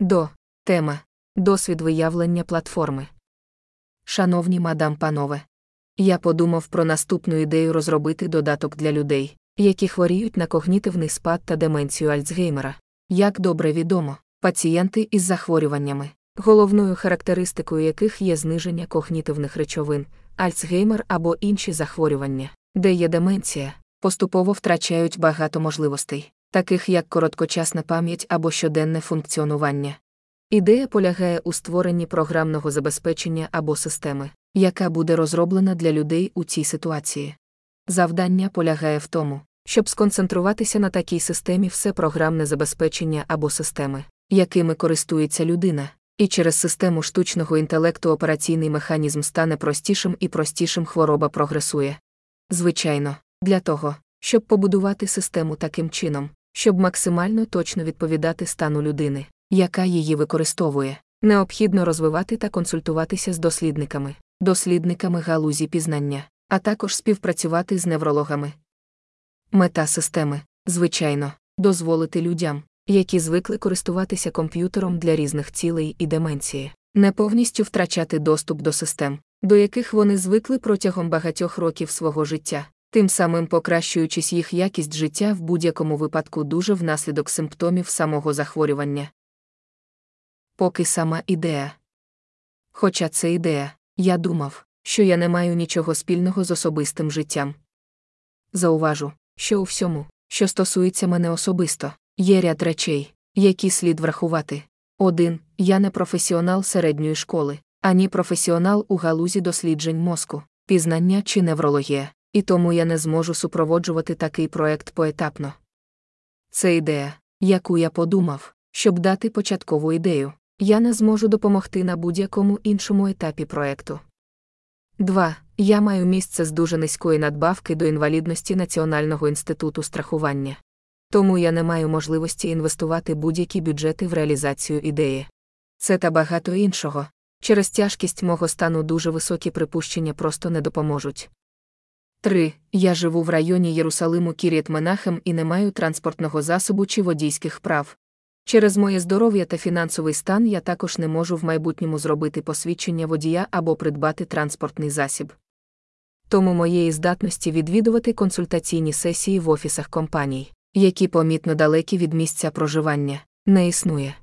До. Тема. Досвід виявлення платформи. Шановні мадам панове. Я подумав про наступну ідею розробити додаток для людей, які хворіють на когнітивний спад та деменцію Альцгеймера. Як добре відомо, пацієнти із захворюваннями, головною характеристикою яких є зниження когнітивних речовин, Альцгеймер або інші захворювання, де є деменція, поступово втрачають багато можливостей, таких як короткочасна пам'ять або щоденне функціонування. Ідея полягає у створенні програмного забезпечення або системи, яка буде розроблена для людей у цій ситуації. Завдання полягає в тому, щоб сконцентруватися на такій системі все програмне забезпечення або системи, якими користується людина, і через систему штучного інтелекту операційний механізм стане простішим і простішим хвороба прогресує. Звичайно, для того, щоб побудувати систему таким чином, щоб максимально точно відповідати стану людини, яка її використовує, необхідно розвивати та консультуватися з дослідниками, дослідниками галузі пізнання, а також співпрацювати з неврологами. Мета системи, звичайно, дозволити людям, які звикли користуватися комп'ютером для різних цілей і деменції, не повністю втрачати доступ до систем, до яких вони звикли протягом багатьох років свого життя, тим самим покращуючись їх якість життя в будь-якому випадку дуже внаслідок симптомів самого захворювання. Поки сама ідея. Хоча це ідея, я думав, що я не маю нічого спільного з особистим життям. Зауважу, що у всьому, що стосується мене особисто, є ряд речей, які слід врахувати. Один, я не професіонал середньої школи, ані професіонал у галузі досліджень мозку, пізнання чи неврологія, і тому я не зможу супроводжувати такий проект поетапно. Це ідея, яку я подумав, щоб дати початкову ідею, я не зможу допомогти на будь-якому іншому етапі проекту. 2. Я маю місце з дуже низької надбавки до інвалідності Національного інституту страхування. Тому я не маю можливості інвестувати будь-які бюджети в реалізацію ідеї. Це та багато іншого. Через тяжкість мого стану дуже високі припущення просто не допоможуть. 3. Я живу в районі Єрусалиму Кіріт Менахем і не маю транспортного засобу чи водійських прав. Через моє здоров'я та фінансовий стан я також не можу в майбутньому зробити посвідчення водія або придбати транспортний засіб. Тому моєї здатності відвідувати консультаційні сесії в офісах компаній, які помітно далекі від місця проживання, не існує.